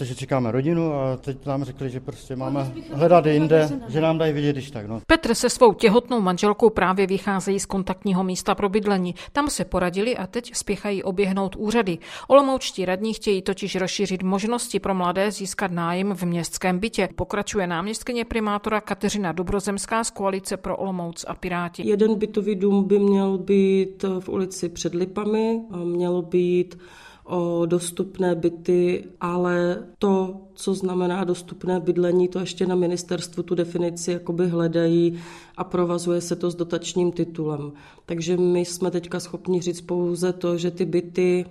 protože čekáme rodinu a teď nám řekli, že prostě máme hledat jinde, že nám dají vidět, když tak. No. Petr se svou těhotnou manželkou právě vycházejí z kontaktního místa pro bydlení. Tam se poradili a teď spěchají oběhnout úřady. Olomoučtí radní chtějí totiž rozšířit možnosti pro mladé získat nájem v městském bytě. Pokračuje náměstkyně primátora Kateřina Dobrozemská z koalice pro Olomouc a Piráti. Jeden bytový dům by měl být v ulici před Lipami, mělo být o dostupné byty, ale to, co znamená dostupné bydlení, to ještě na ministerstvu tu definici jakoby hledají a provazuje se to s dotačním titulem. Takže my jsme teďka schopni říct pouze to, že ty byty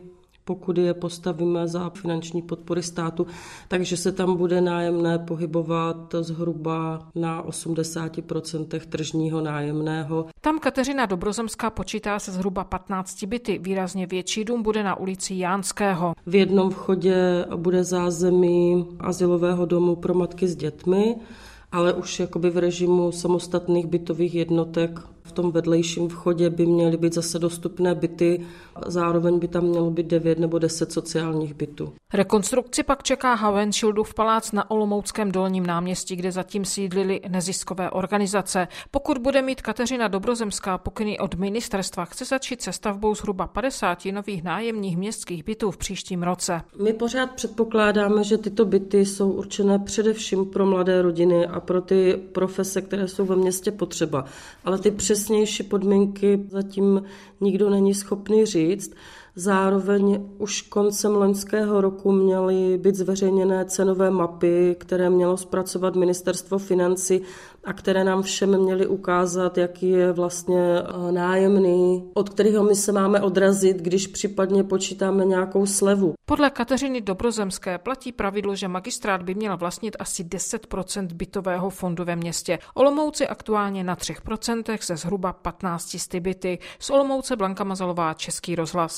pokud je postavíme za finanční podpory státu, takže se tam bude nájemné pohybovat zhruba na 80% tržního nájemného. Tam Kateřina Dobrozemská počítá se zhruba 15 byty. Výrazně větší dům bude na ulici Jánského. V jednom vchodě bude zázemí asilového domu pro matky s dětmi, ale už jakoby v režimu samostatných bytových jednotek v tom vedlejším vchodě by měly být zase dostupné byty, zároveň by tam mělo být 9 nebo 10 sociálních bytů. Rekonstrukci pak čeká Havenschildův palác na Olomouckém dolním náměstí, kde zatím sídlily neziskové organizace. Pokud bude mít Kateřina Dobrozemská pokyny od ministerstva, chce začít se stavbou zhruba 50 nových nájemních městských bytů v příštím roce. My pořád předpokládáme, že tyto byty jsou určené především pro mladé rodiny a pro ty profese, které jsou ve městě potřeba. Ale ty přes přesnější podmínky zatím nikdo není schopný říct. Zároveň už koncem loňského roku měly být zveřejněné cenové mapy, které mělo zpracovat ministerstvo financí a které nám všem měly ukázat, jaký je vlastně eh, nájemný, od kterého my se máme odrazit, když případně počítáme nějakou slevu. Podle Kateřiny Dobrozemské platí pravidlo, že magistrát by měl vlastnit asi 10% bytového fondu ve městě. Olomouci aktuálně na 3% se zhruba 15 byty. Z Olomouce Blanka Mazalová, Český rozhlas.